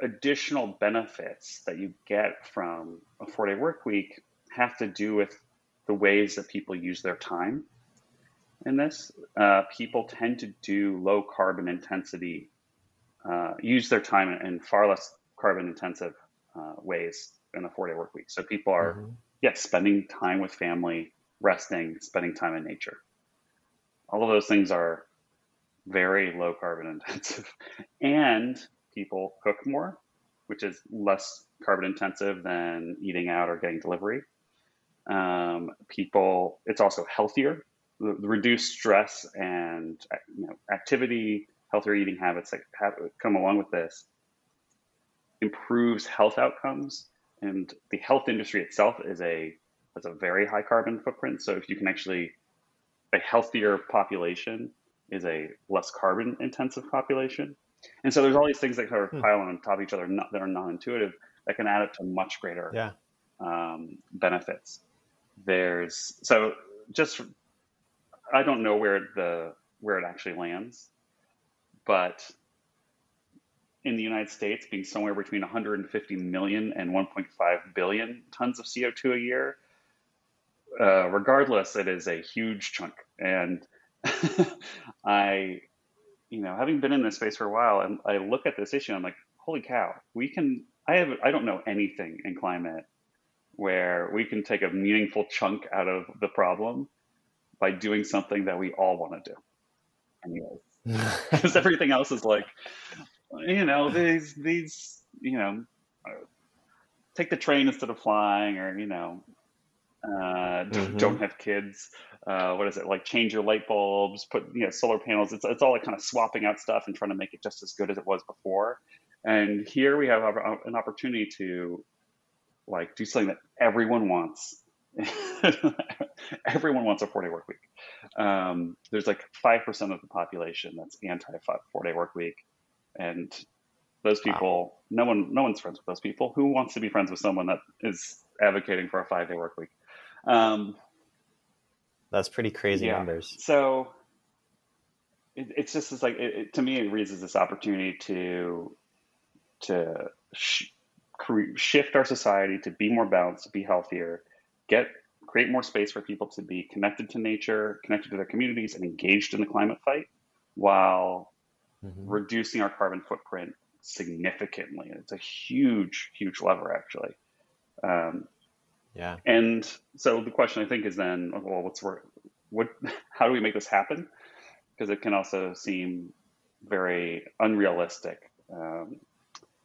additional benefits that you get from a four day work week have to do with the ways that people use their time in this. Uh, people tend to do low carbon intensity, uh, use their time in far less carbon intensive uh, ways in a four day work week. So people are, mm-hmm. yeah, spending time with family, resting, spending time in nature. All of those things are very low carbon intensive. And people cook more, which is less carbon intensive than eating out or getting delivery. Um, people, it's also healthier. The, reduced stress and you know, activity, healthier eating habits that have, come along with this improves health outcomes. And the health industry itself is a has a very high carbon footprint. So if you can actually a healthier population is a less carbon intensive population. And so there's all these things that kind of hmm. pile on top of each other not, that are non-intuitive that can add up to much greater yeah. um, benefits. There's so just I don't know where the where it actually lands, but in the United States, being somewhere between 150 million and 1.5 billion tons of CO2 a year, uh, regardless, it is a huge chunk. And I, you know, having been in this space for a while, and I look at this issue, I'm like, holy cow, we can. I have. I don't know anything in climate where we can take a meaningful chunk out of the problem by doing something that we all want to do. Anyways, because everything else is like, you know, these these, you know, uh, take the train instead of flying, or you know, uh, mm-hmm. don't have kids. Uh, what is it like? Change your light bulbs, put you know solar panels. It's it's all like kind of swapping out stuff and trying to make it just as good as it was before. And here we have an opportunity to like do something that everyone wants. everyone wants a four day work week. Um, there's like five percent of the population that's anti four day work week, and those people, wow. no one, no one's friends with those people. Who wants to be friends with someone that is advocating for a five day work week? Um, That's pretty crazy yeah. numbers. So it, it's just it's like it, it, to me, it raises this opportunity to to sh- shift our society to be more balanced, be healthier, get create more space for people to be connected to nature, connected to their communities, and engaged in the climate fight, while mm-hmm. reducing our carbon footprint significantly. It's a huge, huge lever, actually. Um, yeah. And so the question I think is then, well, what's what? How do we make this happen? Because it can also seem very unrealistic um,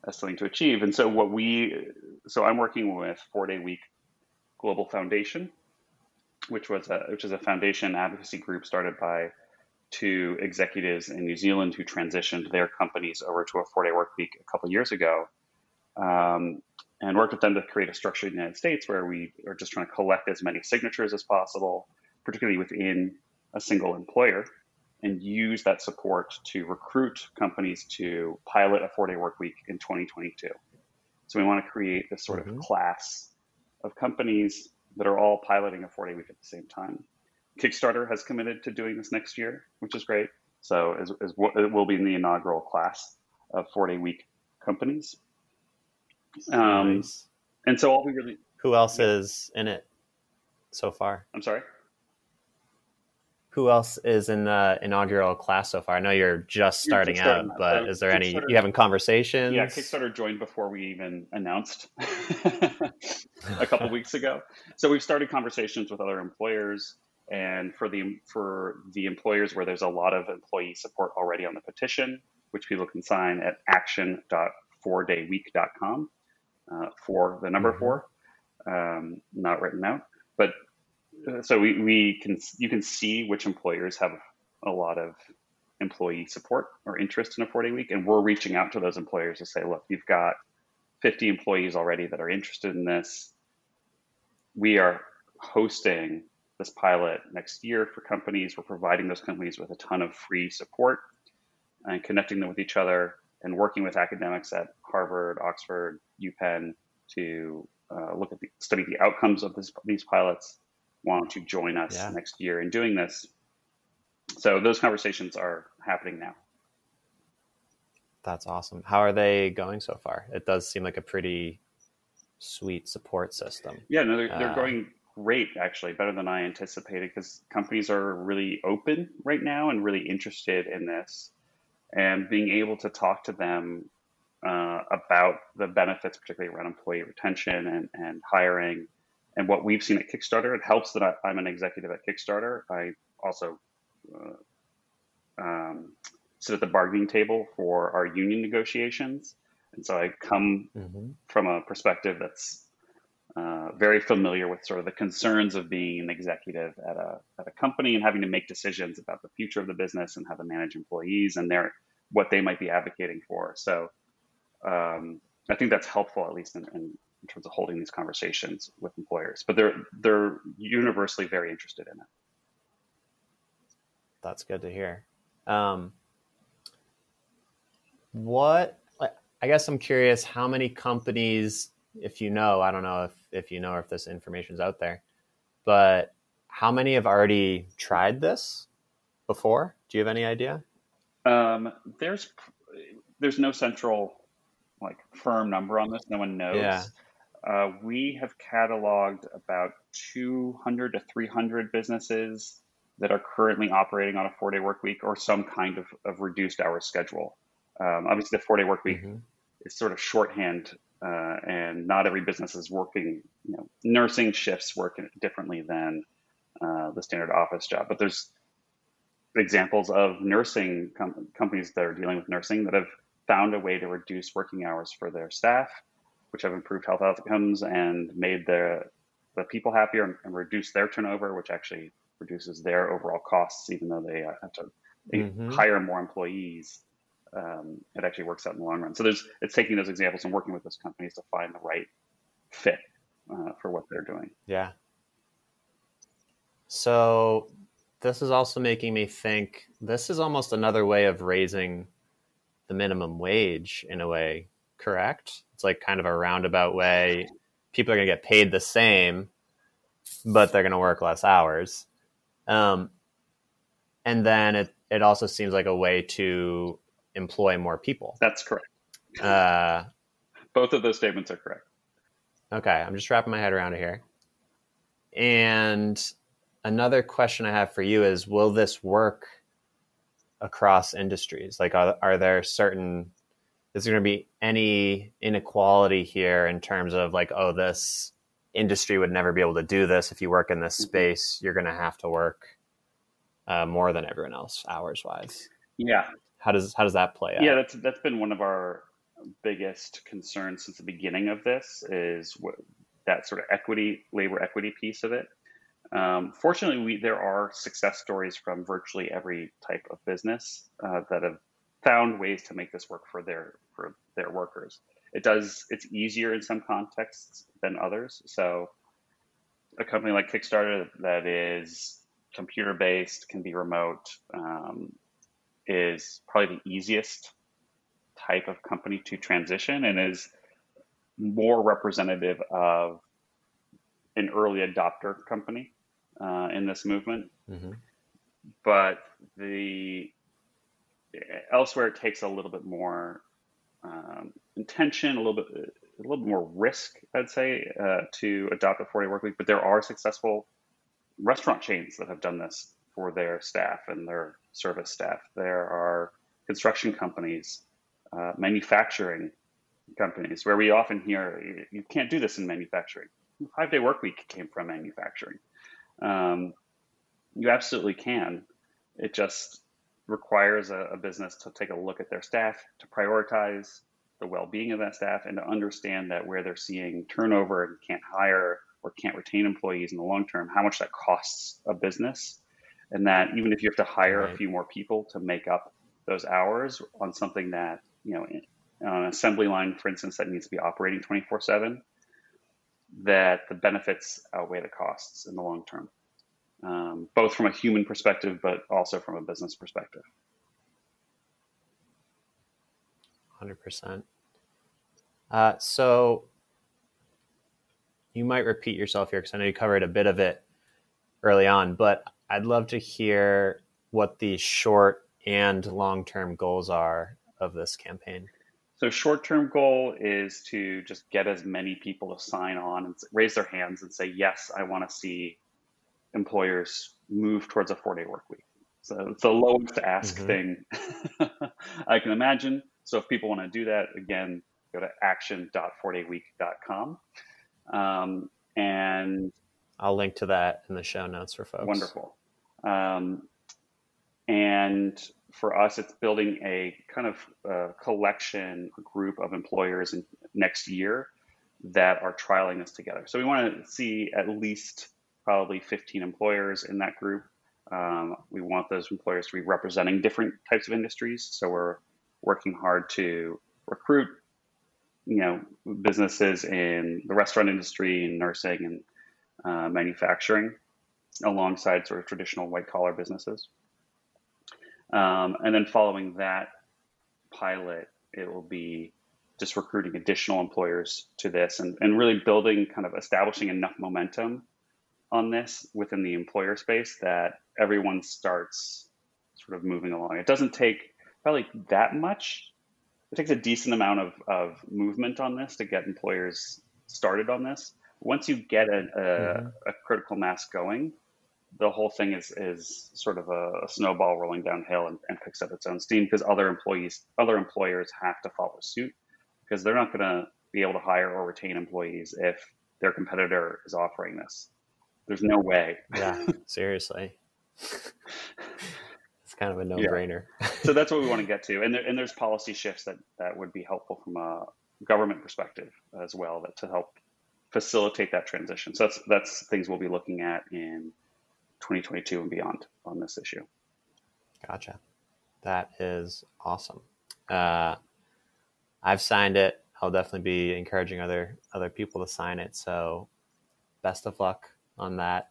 as something to achieve. And so what we, so I'm working with Four Day Week Global Foundation, which was a which is a foundation advocacy group started by two executives in New Zealand who transitioned their companies over to a four day work week a couple years ago. Um, and worked with them to create a structure in the United States where we are just trying to collect as many signatures as possible, particularly within a single employer, and use that support to recruit companies to pilot a four day work week in 2022. So we want to create this sort mm-hmm. of class of companies that are all piloting a four day week at the same time. Kickstarter has committed to doing this next year, which is great. So as, as it will be in the inaugural class of four day week companies. Um, nice. And so all we really. Who else is in it so far? I'm sorry. Who else is in the inaugural class so far? I know you're just starting you're just out, but is there any you having conversations? Yeah, Kickstarter joined before we even announced a couple weeks ago. So we've started conversations with other employers, and for the for the employers where there's a lot of employee support already on the petition, which people can sign at action.fourdayweek.com uh, for the number mm-hmm. four, um, not written out. But uh, so we, we can you can see which employers have a lot of employee support or interest in a four day week, and we're reaching out to those employers to say, look, you've got 50 employees already that are interested in this. We are hosting this pilot next year for companies. We're providing those companies with a ton of free support and connecting them with each other and working with academics at Harvard, Oxford, UPenn to uh, look at the study the outcomes of this, these pilots. Why don't you join us yeah. next year in doing this? So those conversations are happening now. That's awesome. How are they going so far? It does seem like a pretty sweet support system. Yeah, no, they're, they're uh, going great actually, better than I anticipated because companies are really open right now and really interested in this and being able to talk to them uh, about the benefits, particularly around employee retention and, and hiring, and what we've seen at Kickstarter. It helps that I, am an executive at Kickstarter. I also uh, um, sit at the bargaining table for our union negotiations, and so I come mm-hmm. from a perspective that's uh, very familiar with sort of the concerns of being an executive at a at a company and having to make decisions about the future of the business and how to manage employees and their what they might be advocating for. So um, I think that's helpful at least in, in, in, terms of holding these conversations with employers. But they're they're universally very interested in it. That's good to hear. Um, what I guess I'm curious how many companies if you know, I don't know if, if you know if this information is out there, but how many have already tried this before? Do you have any idea? Um, there's there's no central like firm number on this. No one knows. Yeah. Uh, we have cataloged about 200 to 300 businesses that are currently operating on a four day work week or some kind of, of reduced hours schedule. Um, obviously, the four day work week mm-hmm. is sort of shorthand, uh, and not every business is working. You know, nursing shifts work differently than uh, the standard office job, but there's examples of nursing com- companies that are dealing with nursing that have found a way to reduce working hours for their staff, which have improved health outcomes and made the the people happier and, and reduce their turnover, which actually reduces their overall costs, even though they uh, have to mm-hmm. hire more employees. Um, it actually works out in the long run. So there's it's taking those examples and working with those companies to find the right fit uh, for what they're doing. Yeah. So this is also making me think this is almost another way of raising the minimum wage in a way, correct? It's like kind of a roundabout way. People are going to get paid the same, but they're going to work less hours. Um, and then it, it also seems like a way to employ more people. That's correct. Uh, Both of those statements are correct. Okay, I'm just wrapping my head around it here. And another question I have for you is Will this work across industries? Like, are, are there certain, is there going to be any inequality here in terms of like, oh, this industry would never be able to do this. If you work in this mm-hmm. space, you're going to have to work uh, more than everyone else hours wise. Yeah. How does how does that play out? Yeah, that's that's been one of our biggest concerns since the beginning of this is what, that sort of equity, labor equity piece of it. Um, fortunately, we, there are success stories from virtually every type of business uh, that have found ways to make this work for their for their workers it does it's easier in some contexts than others so a company like kickstarter that is computer based can be remote um, is probably the easiest type of company to transition and is more representative of an early adopter company uh, in this movement mm-hmm. but the elsewhere it takes a little bit more um, intention, a little bit, a little bit more risk, I'd say, uh, to adopt a 40 work week. But there are successful restaurant chains that have done this for their staff and their service staff. There are construction companies, uh, manufacturing companies, where we often hear you can't do this in manufacturing. Five day work week came from manufacturing. Um, you absolutely can. It just requires a, a, business to take a look at their staff, to prioritize the well-being of that staff, and to understand that where they're seeing turnover and can't hire or can't retain employees in the long term, how much that costs a business, and that even if you have to hire right. a few more people to make up those hours on something that you know on an assembly line, for instance, that needs to be operating 24/7, that the benefits outweigh the costs in the long term um, both from a human perspective, but also from a business perspective. 100%. Uh, so you might repeat yourself here because I know you covered a bit of it early on, but I'd love to hear what the short and long term goals are of this campaign. So, short term goal is to just get as many people to sign on and raise their hands and say, Yes, I want to see employers move towards a four day work week. So it's the lowest ask mm-hmm. thing I can imagine. So if people want to do that, again, go to action.fourdayweek.com. Um, and I'll link to that in the show notes for folks. Wonderful. Um, and for us, it's building a kind of uh, collection, group of employers in next year that are trialing this together. So we want to see at least probably 15 employers in that group. Um, we want those employers to be representing different types of industries. So we're working hard to recruit, you know, businesses in the restaurant industry and nursing and uh, manufacturing, alongside sort of traditional white collar businesses. Um, and then following that pilot, it will be just recruiting additional employers to this and, and really building kind of establishing enough momentum on this within the employer space that everyone starts sort of moving along. It doesn't take probably that much. It takes a decent amount of, of movement on this to get employers started on this. Once you get a, a, mm-hmm. a critical mass going, the whole thing is is sort of a, a snowball rolling downhill and, and, picks up its own steam because other employees, other employers have to follow suit because they're not going to be able to hire or retain employees if their competitor is offering this. There's no way. Yeah, seriously. it's kind of a no-brainer. Yeah. so that's what we want to get to, and there, and there's policy shifts that that would be helpful from a government perspective as well, that to help facilitate that transition. So that's that's things we'll be looking at in 2022 and beyond on this issue. Gotcha. That is awesome. Uh, I've signed it. I'll definitely be encouraging other other people to sign it. So, best of luck on that.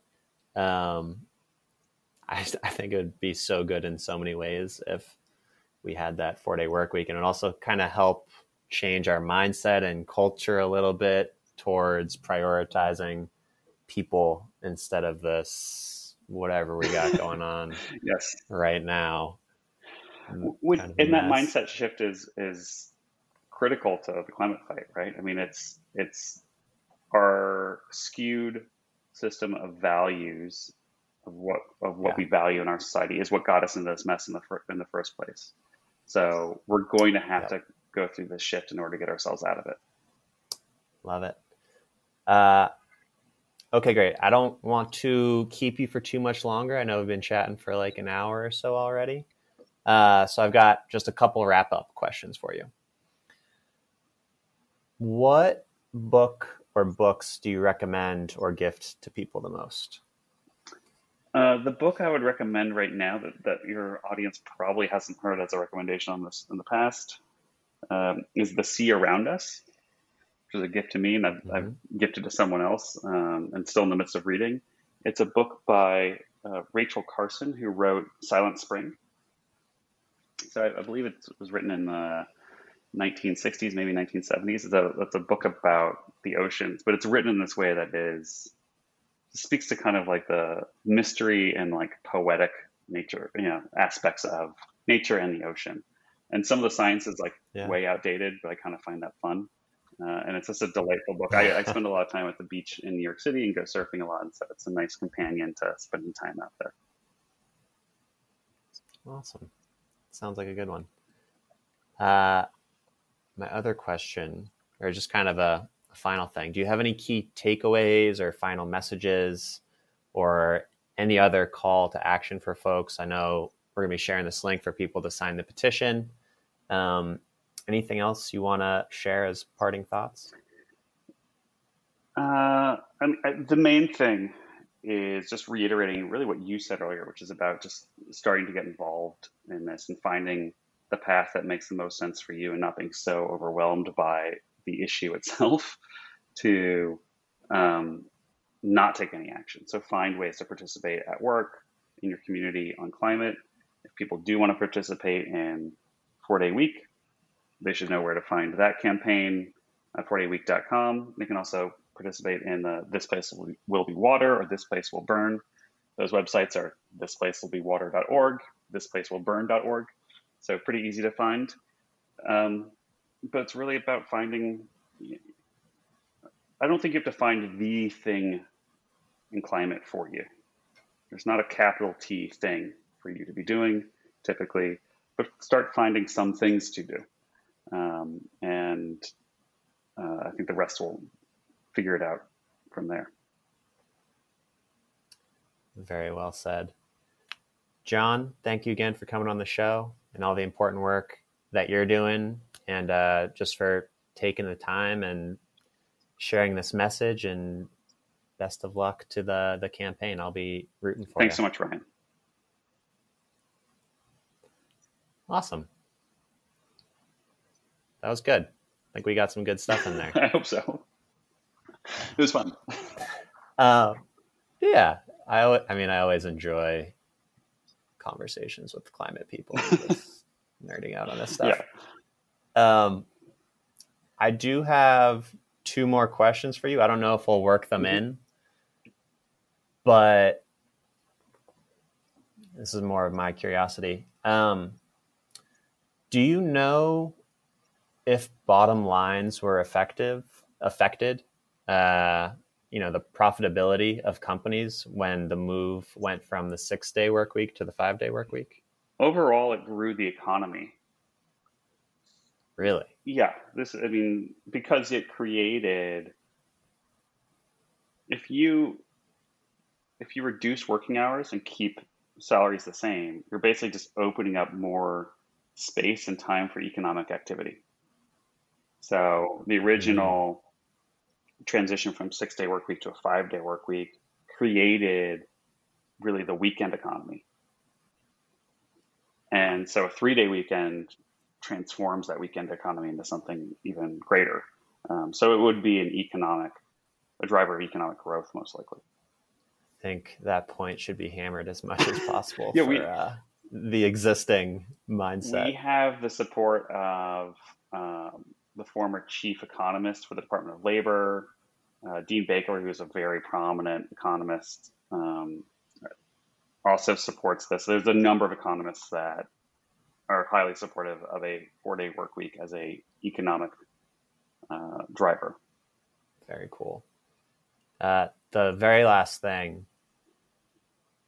Um, I, I think it would be so good in so many ways if we had that four day work week, and it also kind of help change our mindset and culture a little bit towards prioritizing people instead of this whatever we got going on yes. right now. Would, kind of and that mindset shift is is critical to the climate fight right? I mean it's it's our skewed system of values of what of what yeah. we value in our society is what got us into this mess in the fir- in the first place. So we're going to have to go through this shift in order to get ourselves out of it. Love it uh, okay, great. I don't want to keep you for too much longer. I know we've been chatting for like an hour or so already. Uh, so I've got just a couple wrap up questions for you. What book or books do you recommend or gift to people the most? Uh, the book I would recommend right now that, that your audience probably hasn't heard as a recommendation on this in the past um, is The Sea Around Us which is a gift to me, and I've, mm-hmm. I've gifted to someone else, um, and still in the midst of reading. It's a book by uh, Rachel Carson, who wrote Silent Spring. So I, I, believe it was written in the 1960s, maybe 1970s. It's a, it's a book about the oceans, but it's written in this way that is speaks to kind of like the mystery and like poetic nature, you know, aspects of nature and the ocean. And some of the science is like yeah. way outdated, but I kind of find that fun. Uh, and it's just a delightful book. I, I, spend a lot of time at the beach in New York City and go surfing a lot, and so it's a nice companion to spending time out there. Awesome. Sounds like a good one. Uh, my other question, or just kind of a, a final thing, do you have any key takeaways or final messages or any other call to action for folks? I know we're going to be sharing this link for people to sign the petition. Um, anything else you want to share as parting thoughts? Uh, I mean, the main thing is just reiterating really what you said earlier, which is about just starting to get involved in this and finding the path that makes the most sense for you and not being so overwhelmed by the issue itself to um, not take any action. So find ways to participate at work, in your community on climate. If people do want to participate in four day week, they should know where to find that campaign at fourdayweek.com. They can also participate in the This Place Will Be Water or This Place Will Burn. Those websites are thisplacewillbewater.org, thisplacewillburn.org. So pretty easy to find. Um, but it's really about finding. I don't think you have to find the thing in climate for you. There's not a capital T thing for you to be doing typically, but start finding some things to do. Um, and uh, I think the rest will figure it out from there. Very well said. John, thank you again for coming on the show and all the important work that you're doing, and uh, just for taking the time and sharing this message. And best of luck to the the campaign. I'll be rooting for Thanks you. Thanks so much, Ryan. Awesome. That was good. I think we got some good stuff in there. I hope so. It was fun. Uh, yeah, I, I mean, I always enjoy conversations with climate people, nerding out on this stuff. Yeah. Um, I do have two more questions for you. I don't know if we'll work them mm-hmm. in, but this is more of my curiosity. Um, do you know if bottom lines were effective affected uh, you know the profitability of companies when the move went from the six day work week to the five day work week? Overall, it grew the economy. Really? Yeah. This, I mean, because it created. If you if you reduce working hours and keep salaries the same, you're basically just opening up more space and time for economic activity. So the original transition from six day work week to a five day work week created really the weekend economy. And so a three day weekend transforms that weekend economy into something even greater. Um, so it would be an economic, a driver of economic growth, most likely. I think that point should be hammered as much as possible yeah, for we, uh, the existing mindset. We have the support of um, the former chief economist for the Department of Labor, uh, Dean Baker, who is a very prominent economist, um, also supports this. There's a number of economists that are highly supportive of a four-day work week as a economic uh, driver. Very cool. Uh, the very last thing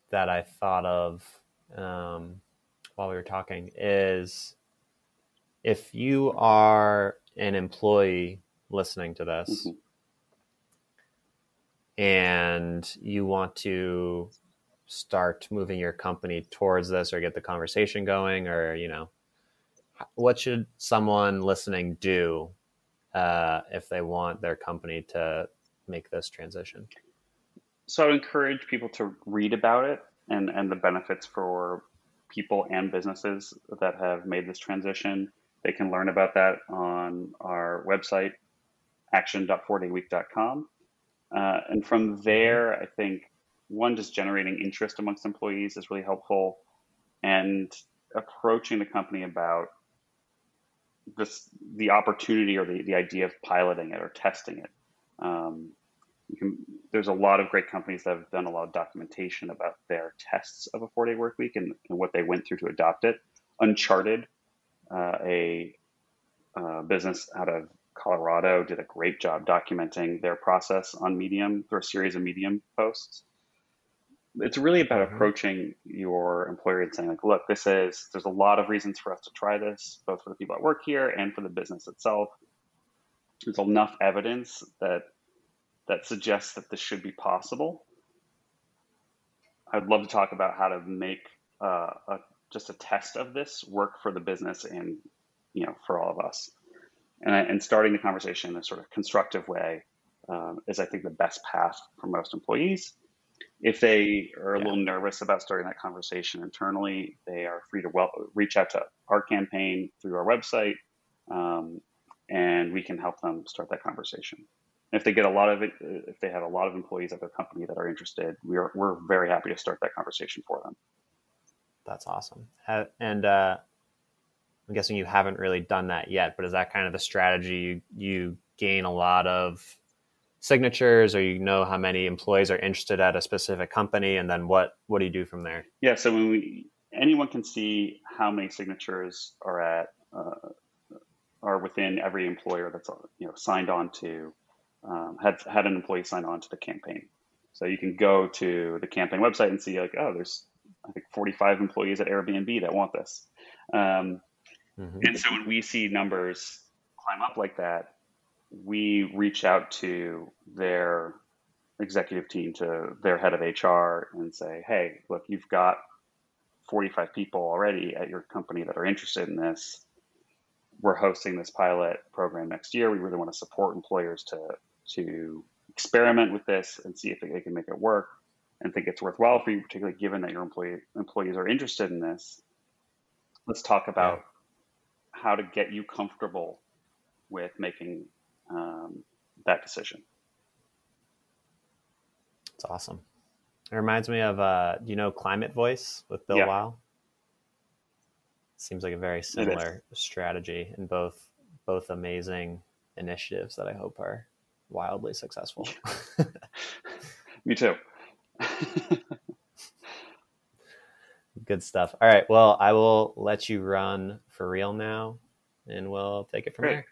that I thought of um, while we were talking is if you are an employee listening to this. Mm-hmm. and you want to start moving your company towards this or get the conversation going or you know what should someone listening do uh, if they want their company to make this transition? So i encourage people to read about it and and the benefits for people and businesses that have made this transition they can learn about that on our website, action.fourdayweek.com. Uh, and from there, I think one, just generating interest amongst employees is really helpful, and approaching the company about this the opportunity or the, the idea of piloting it or testing it. Um, can, there's a lot of great companies that have done a lot of documentation about their tests of a four day work week and, and what they went through to adopt it. Uncharted uh, a uh, business out of Colorado did a great job documenting their process on Medium through a series of Medium posts. It's really about mm-hmm. approaching your employer and saying, like, look, this is, there's a lot of reasons for us to try this, both for the people that work here and for the business itself. There's enough evidence that that suggests that this should be possible. I'd love to talk about how to make uh, a just a test of this work for the business and you know for all of us. And, and starting the conversation in a sort of constructive way um, is i think the best path for most employees. If they are a yeah. little nervous about starting that conversation internally they are free to well, reach out to our campaign through our website um, and we can help them start that conversation. If they get a lot of it if they have a lot of employees at their company that are interested we're, we're very happy to start that conversation for them that's awesome. And uh, I'm guessing you haven't really done that yet, but is that kind of the strategy? You, you gain a lot of signatures, or you know how many employees are interested at a specific company, and then what what do you do from there? Yeah, so when we anyone can see how many signatures are at uh, are within every employer that's you know signed on to um, had had an employee sign on to the campaign. So you can go to the campaign website and see like, oh, there's I think 45 employees at Airbnb that want this. Um, mm-hmm. And so when we see numbers climb up like that, we reach out to their executive team, to their head of HR, and say, hey, look, you've got 45 people already at your company that are interested in this. We're hosting this pilot program next year. We really want to support employers to to experiment with this and see if they can make it work and think it's worthwhile for you, particularly given that your employee, employees are interested in this, let's talk about how to get you comfortable with making um, that decision. It's awesome. It reminds me of, uh, you know Climate Voice with Bill yeah. Weihl? Seems like a very similar strategy in both both amazing initiatives that I hope are wildly successful. Me too. Good stuff. All right. Well, I will let you run for real now, and we'll take it from Great. there.